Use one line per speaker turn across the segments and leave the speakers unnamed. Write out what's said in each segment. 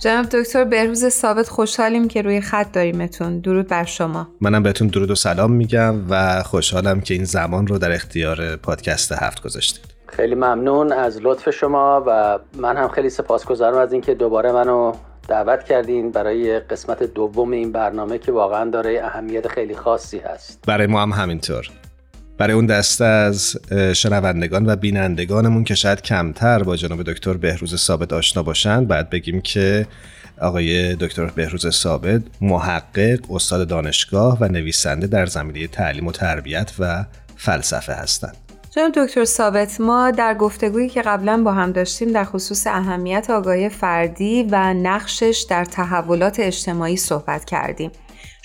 جناب دکتر بهروز ثابت خوشحالیم که روی خط داریمتون. درود بر شما.
منم بهتون درود و سلام میگم و خوشحالم که این زمان رو در اختیار پادکست هفت گذاشتید.
خیلی ممنون از لطف شما و من هم خیلی سپاسگزارم از اینکه دوباره منو دعوت کردین برای قسمت دوم این برنامه که واقعا داره اهمیت خیلی خاصی هست.
برای ما هم همینطور. برای اون دسته از شنوندگان و بینندگانمون که شاید کمتر با جناب دکتر بهروز ثابت آشنا باشند بعد بگیم که آقای دکتر بهروز ثابت محقق استاد دانشگاه و نویسنده در زمینه تعلیم و تربیت و فلسفه هستند.
جناب دکتر ثابت ما در گفتگویی که قبلا با هم داشتیم در خصوص اهمیت آگاهی فردی و نقشش در تحولات اجتماعی صحبت کردیم.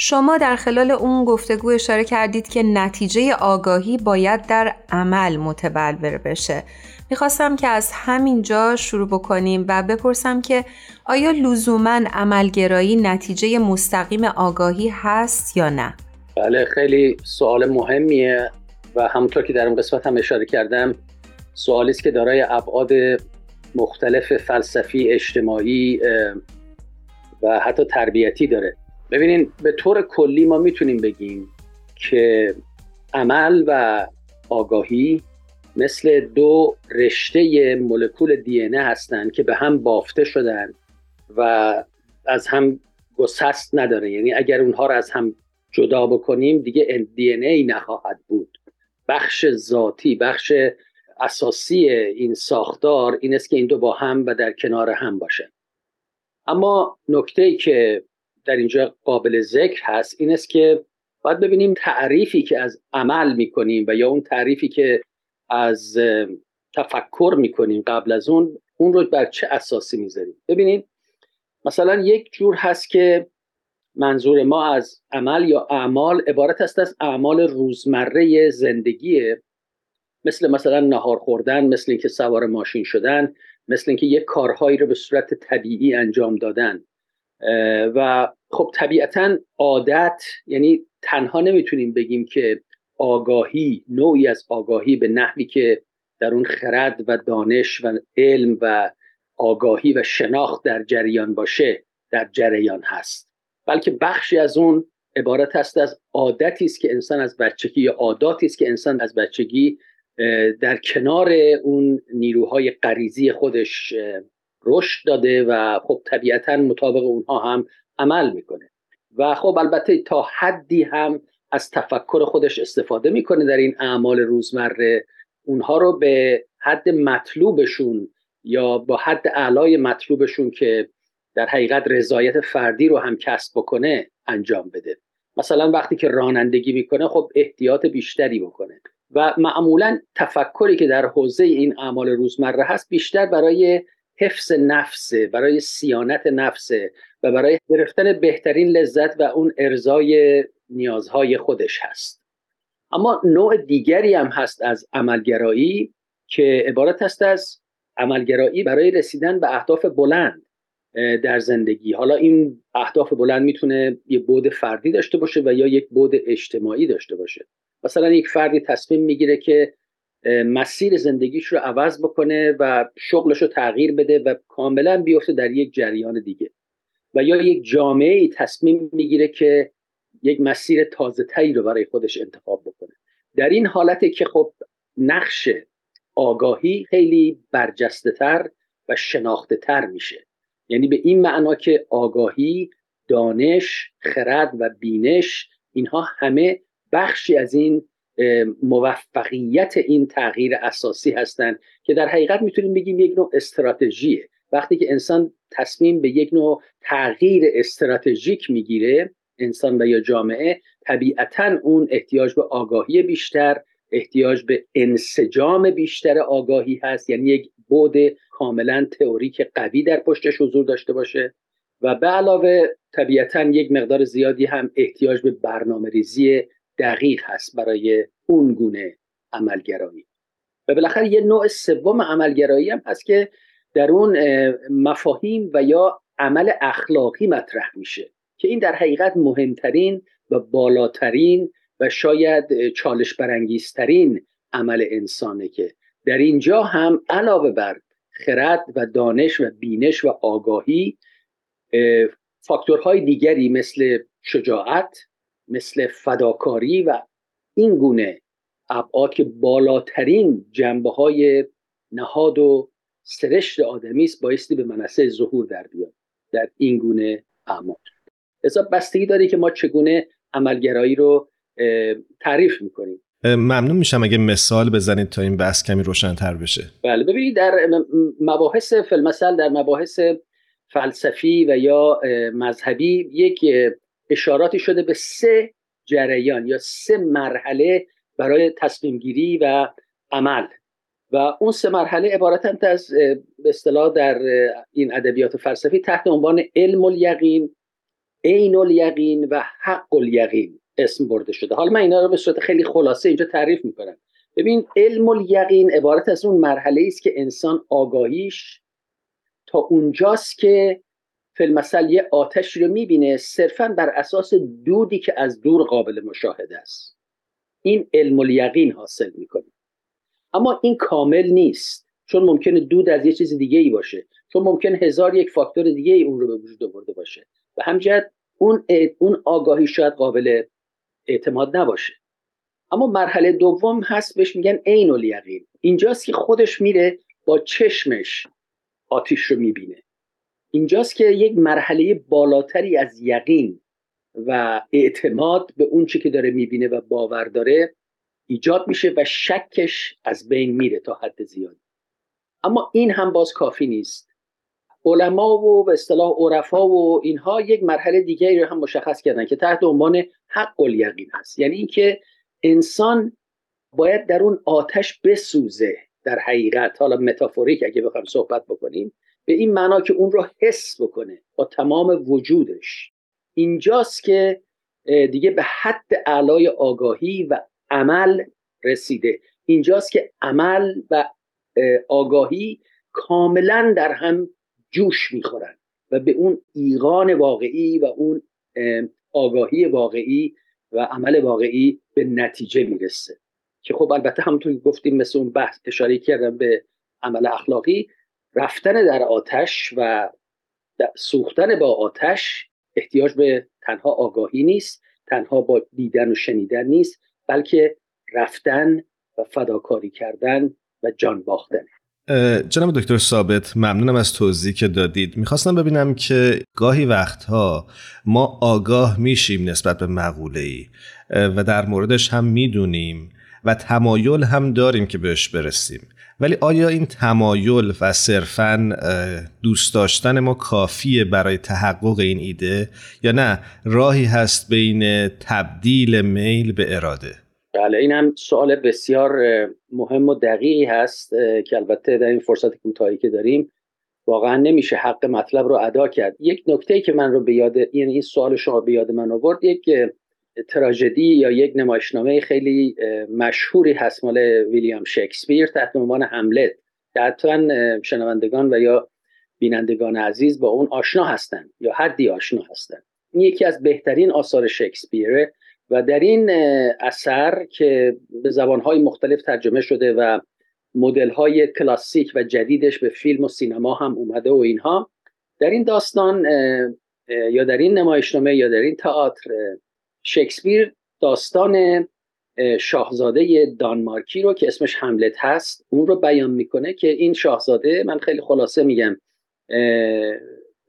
شما در خلال اون گفتگو اشاره کردید که نتیجه آگاهی باید در عمل متبلور بشه می‌خواستم که از همینجا شروع بکنیم و بپرسم که آیا لزوما عملگرایی نتیجه مستقیم آگاهی هست یا نه؟
بله خیلی سوال مهمیه و همونطور که در اون قسمت هم اشاره کردم سوالی است که دارای ابعاد مختلف فلسفی اجتماعی و حتی تربیتی داره ببینین به طور کلی ما می‌تونیم بگیم که عمل و آگاهی مثل دو رشته مولکول دی هستند که به هم بافته شدن و از هم گسست نداره. یعنی اگر اونها رو از هم جدا بکنیم دیگه دی ای نخواهد بود. بخش ذاتی بخش اساسی این ساختار این است که این دو با هم و در کنار هم باشه. اما نکته ای که در اینجا قابل ذکر هست این است که باید ببینیم تعریفی که از عمل می‌کنیم و یا اون تعریفی که از تفکر می‌کنیم قبل از اون اون رو بر چه اساسی می‌ذاریم؟ ببینید مثلا یک جور هست که منظور ما از عمل یا اعمال عبارت است از اعمال روزمره زندگی مثل مثلا نهار خوردن مثل اینکه سوار ماشین شدن مثل اینکه یک کارهایی رو به صورت طبیعی انجام دادن. و خب طبیعتا عادت یعنی تنها نمی‌تونیم بگیم که آگاهی نوعی از آگاهی به نحوی که در اون خرد و دانش و علم و آگاهی و شناخت در جریان باشه در جریان هست. بلکه بخشی از اون عبارت هست از عادتی است که انسان از بچگی یا عاداتی است که انسان از بچگی در کنار اون نیروهای غریزی خودش رشد داده و خب طبیعتا مطابق اونها هم عمل می‌کنه. و خب البته تا حدی هم از تفکر خودش استفاده می‌کنه در این اعمال روزمره. اونها رو به حد مطلوبشون یا با حد اعلای مطلوبشون که در حقیقت رضایت فردی رو هم کسب بکنه انجام بده. مثلا وقتی که رانندگی می‌کنه خب احتیاط بیشتری بکنه. و معمولا تفکری که در حوزه این اعمال روزمره هست بیشتر برای حفظ نفسه برای سیانت نفسه و برای گرفتن بهترین لذت و اون ارزای نیازهای خودش هست. اما نوع دیگری هم هست از عملگرایی که عبارت هست از عملگرایی برای رسیدن به اهداف بلند در زندگی. حالا این اهداف بلند می‌تونه یه بود فردی داشته باشه و یا یک بود اجتماعی داشته باشه. مثلا یک فردی تصمیم می‌گیره که مسیر زندگیش رو عوض بکنه و شغلش رو تغییر بده و کاملا بیفته در یک جریان دیگه. و یا یک جامعه تصمیم می‌گیره که یک مسیر تازه تایی رو برای خودش انتخاب بکنه. در این حالته که خب نقش آگاهی خیلی برجسته تر و شناخته تر میشه. یعنی به این معنا که آگاهی دانش خرد و بینش اینها همه بخشی از این موفقیت این تغییر اساسی هستند که در حقیقت می‌تونیم بگیم یک نوع استراتژیه. وقتی که انسان تصمیم به یک نوع تغییر استراتژیک می‌گیره انسان و یا جامعه طبیعتا اون احتیاج به آگاهی بیشتر احتیاج به انسجام بیشتر آگاهی هست یعنی یک بود کاملا تئوریک قوی در پشتش حضور داشته باشه. و به علاوه طبیعتا یک مقدار زیادی هم احتیاج به برنامه ریزی دقیق هست برای اون گونه عملگرایی. و بالاخره یه نوع سوم عملگرایی هم هست که در اون مفاهیم و یا عمل اخلاقی مطرح میشه که این در حقیقت مهمترین و بالاترین و شاید چالش برانگیزترین عمل انسانه که در اینجا هم علاوه بر خرد و دانش و بینش و آگاهی فاکتورهای دیگری مثل شجاعت مثل فداکاری و این گونه ابعاد که بالاترین جنبه های نهاد و سرشت آدمی است بایستی به منصه ظهور در بیاد در این گونه اعمال. لذا بستگی داره که ما چگونه عملگرایی رو تعریف می‌کنیم.
ممنون میشم اگه مثال بزنید تا این بحث کمی روشنتر بشه.
بله ببینید در مباحث فلمسل در مباحث فلسفی و یا مذهبی یک اشاراتی شده به سه جریان یا سه مرحله برای تصمیم گیری و عمل. و اون سه مرحله عبارتند از به اصطلاح در این ادبیات فلسفی تحت عنوان علم الیقین عین الیقین و حق الیقین اسم برده شده. حالا من اینا رو به صورت خیلی خلاصه اینجا تعریف می‌کنم. ببین علم الیقین عبارت از اون مرحله است که انسان آگاهیش تا اونجاست که فیلمسل یه آتش رو می‌بینه صرفا بر اساس دودی که از دور قابل مشاهده است. این علم الیقین حاصل می‌کنه. اما این کامل نیست چون ممکنه دود از یه چیز دیگه ای باشه. چون ممکن هزار یک فاکتور دیگه ای اون رو به وجود آورده باشه. و همجد اون اون آگاهی شاید قابل اعتماد نباشه. اما مرحله دوم هست بهش میگن عین الیقین. اینجاست که خودش میره با چشمش آتیش رو می‌بینه. اینجاست که یک مرحله بالاتری از یقین و اعتماد به اون چی که داره می‌بینه و باور داره ایجاد میشه و شکش از بین میره تا حد زیاد اما این هم باز کافی نیست. علما و به اصطلاح عرفا و اینها یک مرحله دیگری رو هم مشخص کردن که تحت عنوان حق الیقین هست. یعنی اینکه انسان باید در اون آتش بسوزه در حقیقت. حالا متافوریک اگه بخوام صحبت بکنیم. به این معنا که اون رو حس بکنه با تمام وجودش. اینجاست که دیگه به حد اعلای آگاهی و عمل رسیده. اینجاست که عمل و آگاهی کاملا در هم جوش می‌خورن و به اون ایقان واقعی و اون آگاهی واقعی و عمل واقعی به نتیجه می‌رسه. که خب البته همونطور گفتیم مثل اون بحث اشاره کردم به عمل اخلاقی رفتن در آتش و سوختن با آتش احتیاج به تنها آگاهی نیست تنها با دیدن و شنیدن نیست بلکه رفتن و فداکاری کردن و جان باختن.
جناب دکتر ثابت ممنونم از توضیحی که دادید. می‌خواستم ببینم که گاهی وقتها ما آگاه میشیم نسبت به مقوله ای و در موردش هم می‌دونیم و تمایل هم داریم که بهش برسیم. ولی آیا این تمایل و صرفا دوست داشتن ما کافیه برای تحقق این ایده یا نه؟ راهی هست بین تبدیل میل به اراده.
بله این هم سوال بسیار مهم و دقیقی هست که البته در این فرصت کوتاهی که داریم واقعا نمیشه حق مطلب رو ادا کرد. یک نکته که من رو به یاد یعنی این سوال شما به یاد من آورد یک تراژدی یا یک نمایشنامه خیلی مشهوری هست مال ویلیام شکسپیر تحت عنوان هملت. که حتما شنوندگان و یا بینندگان عزیز با اون آشنا هستند یا حدی آشنا هستند این یکی از بهترین آثار شکسپیره و در این اثر که به زبانهای مختلف ترجمه شده و مدل‌های کلاسیک و جدیدش به فیلم و سینما هم اومده و اینها در این داستان یا در این نمایشنامه یا در این تئاتر شکسپیر داستان شاهزاده دانمارکی رو که اسمش هملت هست اون رو بیان می‌کنه که این شاهزاده من خیلی خلاصه میگم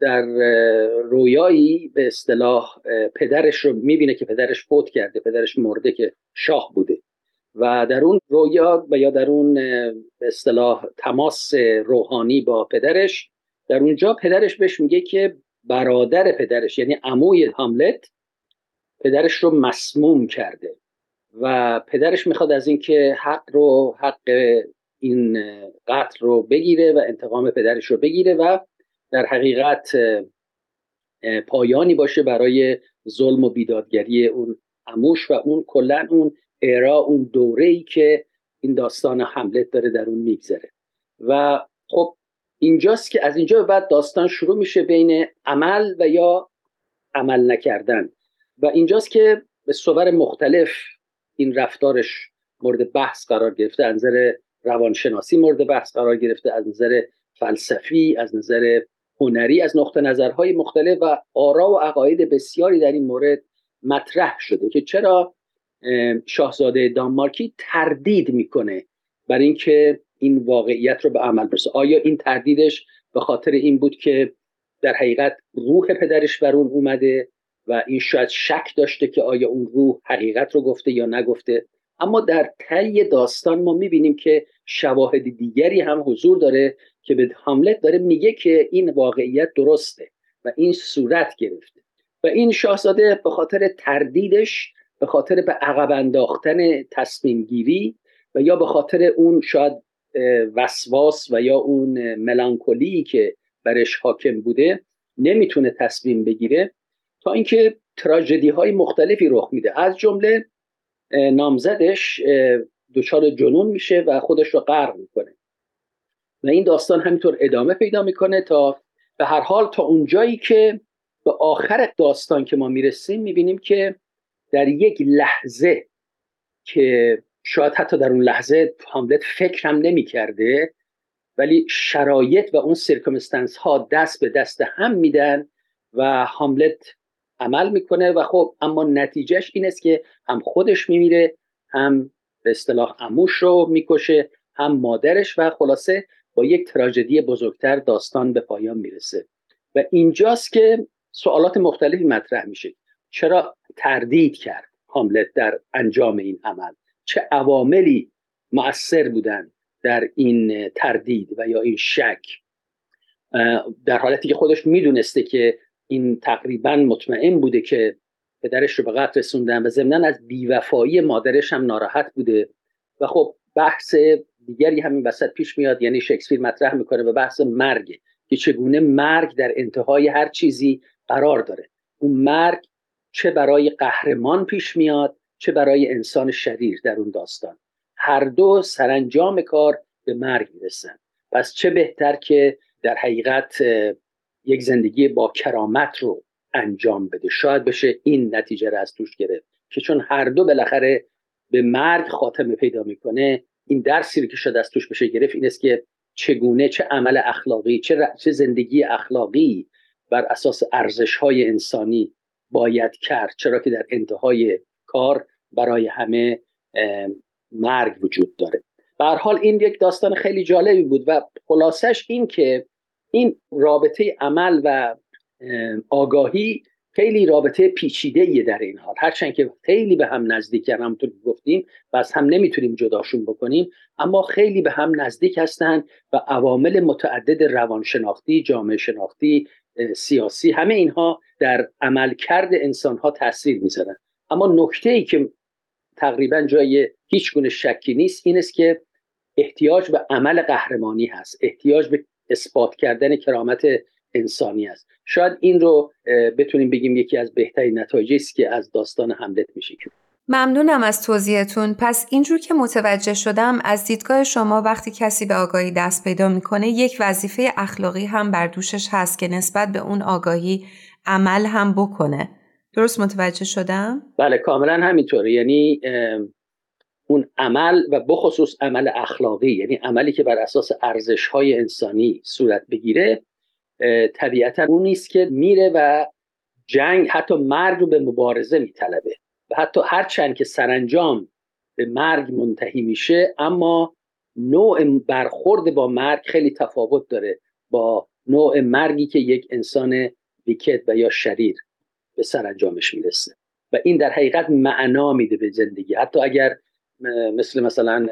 در رویایی به اصطلاح پدرش رو می‌بینه که پدرش فوت کرده پدرش مرده که شاه بوده و در اون رویا و یا در اون به اصطلاح تماس روحانی با پدرش در اونجا پدرش بهش میگه که برادر پدرش یعنی عموی هاملت پدرش رو مسموم کرده و پدرش می‌خواد از اینکه حق رو حق این قتل رو بگیره و انتقام پدرش رو بگیره و در حقیقت پایانی باشه برای ظلم و بیدادگری اون اموش و اون کلا اون ایرا اون دوره ای که این داستان حملت داره در اون میگذره. و خب اینجاست که از اینجا به بعد داستان شروع میشه بین عمل و یا عمل نکردن. و اینجاست که به صور مختلف این رفتارش مورد بحث قرار گرفته از نظر روانشناسی مورد بحث قرار گرفته از نظر فلسفی از نظر هنری از نقطه نظرهای مختلف و آرا و عقاید بسیاری در این مورد مطرح شده که چرا شاهزاده دانمارکی تردید می‌کنه بر اینکه این واقعیت رو به عمل برسه. آیا این تردیدش به خاطر این بود که در حقیقت روح پدرش بر اون اومده؟ و این شاید شک داشته که آیا اون روح حقیقت رو گفته یا نگفته. اما در طی داستان ما می‌بینیم که شواهد دیگری هم حضور داره که به هاملت داره میگه که این واقعیت درسته و این صورت گرفته. و این شاهزاده به خاطر تردیدش به خاطر به عقب انداختن تصمیم گیری و یا به خاطر اون شاید وسواس و یا اون ملانکولی که برش حاکم بوده نمی‌تونه تصمیم بگیره. تا اینکه تراژدی های مختلفی رخ میده. از جمله نامزدش دچار جنون میشه و خودش رو غرق می‌کنه. و این داستان همینطور ادامه پیدا می‌کنه تا به هر حال تا اونجایی که به آخر داستان که ما می‌رسیم می‌بینیم که در یک لحظه که شاید حتی در اون لحظه هاملت فکرم نمی‌کرده ولی شرایط و اون سرکمستنس ها دست به دست هم میدن و هاملت عمل می‌کنه و خب اما نتیجهش این است که هم خودش میمیره هم به اصطلاح اموش رو می‌کشه هم مادرش و خلاصه با یک تراژدی بزرگتر داستان به پایان می‌رسه. و اینجاست که سوالات مختلفی مطرح میشه. چرا تردید کرد هاملت در انجام این عمل؟ چه عواملی مؤثر بودن در این تردید و یا این شک؟ در حالتی که خودش می‌دونسته که این تقریبا مطمئن بوده که پدرش رو به قتل رسوندن و ضمنا از بیوفایی مادرش هم ناراحت بوده. و خب بحث دیگری همین وسط پیش میاد یعنی شکسپیر مطرح می‌کنه به بحث مرگ که چگونه مرگ در انتهای هر چیزی قرار داره. اون مرگ چه برای قهرمان پیش میاد چه برای انسان شریر در اون داستان. هر دو سرانجام کار به مرگ می‌رسن. پس چه بهتر که در حقیقت یک زندگی با کرامت رو انجام بده. شاید بشه این نتیجه رو از توش گرفت که چون هر دو بالاخره به مرگ خاتمه پیدا می‌کنه این درسی رو که شاید از توش بشه گرفت این است که چگونه چه عمل اخلاقی چه, چه زندگی اخلاقی بر اساس ارزش های انسانی باید کرد. چرا که در انتهای کار برای همه مرگ وجود داره. به حال این یک داستان خیلی جالبی بود و خلاصش این که این رابطه عمل و آگاهی خیلی رابطه پیچیده در این حال. هرچند که خیلی به هم نزدیکن همونطور که گفتیم و از هم نمی‌تونیم جداشون بکنیم اما خیلی به هم نزدیک هستند و عوامل متعدد روانشناختی جامعه شناختی سیاسی همه اینها در عملکرد انسان ها تاثیر می‌ذارن. اما نکته ای که تقریبا جای هیچ گونه شکی نیست این است که احتیاج به عمل قهرمانی هست. احتیاج به اثبات کردن کرامت انسانی است. شاید این رو بتونیم بگیم یکی از بهترین نتایجی است که از داستان حملت میشه
ممنونم از توضیحتون. پس اینجور که متوجه شدم از دیدگاه شما وقتی کسی به آگاهی دست پیدا می‌کنه یک وظیفه اخلاقی هم بر دوشش هست که نسبت به اون آگاهی عمل هم بکنه. درست متوجه شدم؟
بله کاملا همینطوره. یعنی اون عمل و بخصوص عمل اخلاقی یعنی عملی که بر اساس ارزش های انسانی صورت بگیره طبیعتا اون نیست که میره و جنگ حتی مرگ رو به مبارزه میطلبه. و حتی هرچند که سرانجام به مرگ منتهی میشه اما نوع برخورد با مرگ خیلی تفاوت داره با نوع مرگی که یک انسان بیکت و یا شریر به سرانجامش می‌رسه. و این در حقیقت معنا میده به زندگی. حتی اگر مثل مثلا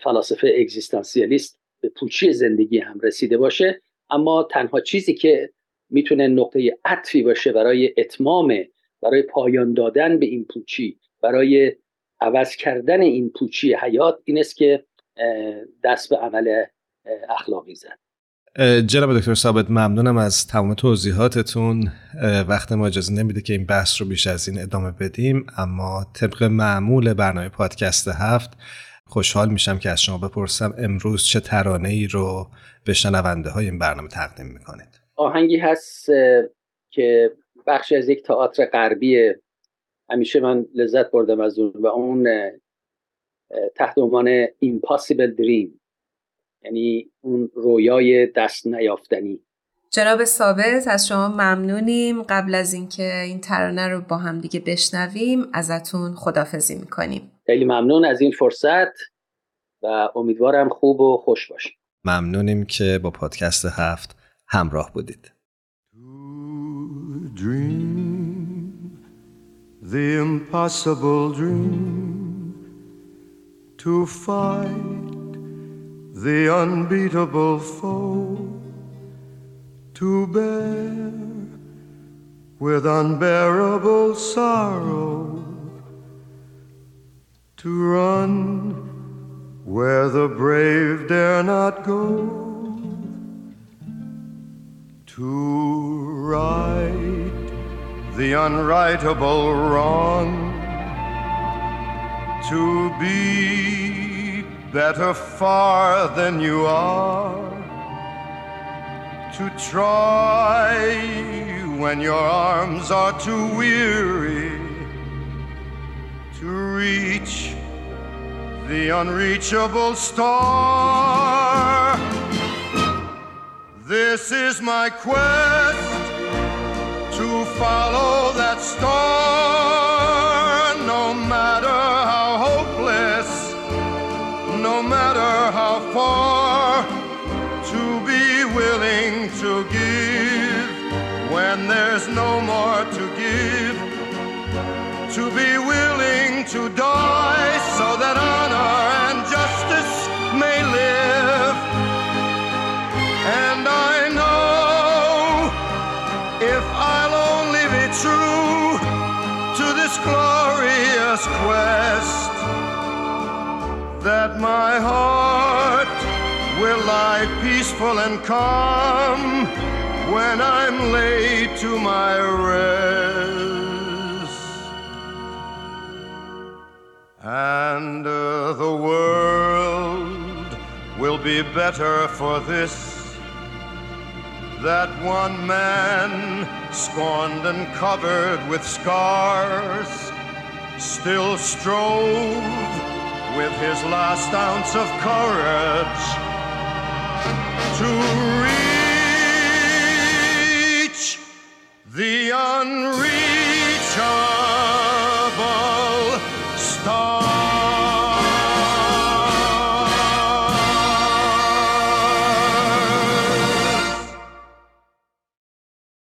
فلاسفه اگزیستانسیالیست به پوچی زندگی هم رسیده باشه اما تنها چیزی که می‌تونه نقطه عطفی باشه برای اتمام برای پایان دادن به این پوچی برای عوض کردن این پوچی حیات این است که دست به عمل اخلاقی زد.
جناب دکتر ثابت ممنونم از تمام توضیحاتتون. وقت ما اجازه نمیده که این بحث رو بیش از این ادامه بدیم اما طبق معمول برنامه پادکست هفت خوشحال میشم که از شما بپرسم امروز چه ترانه ای رو به شنونده های این برنامه تقدیم می‌کنید؟
آهنگی هست که بخشی از یک تئاتر غربی. همیشه من لذت بردم از اون و اون تحت عنوان Impossible Dream. یعنی اون رویای دست نیافتنی.
جناب ثابت از شما ممنونیم. قبل از اینکه این ترانه رو با هم دیگه بشنویم ازتون خدافزی می‌کنیم.
خیلی ممنون از این فرصت و امیدوارم خوب و خوش باشیم
ممنونیم که با پادکست هفت همراه بودید. The impossible dream, to fight the unbeatable foe, to bear with unbearable sorrow, to run where the brave dare not go, to right the unrightable wrong, to be better far than you are, to try when your arms are too weary, to reach the unreachable star. This is my quest to follow that star to be willing to die so that honor and justice may live. And I know if I'll only be true to this glorious quest, that my heart will lie peaceful and calm when I'm laid to my rest. And uh, the world will be better for this. That one man, scorned and covered with scars, still strove with his last ounce of courage to reach the unreachable.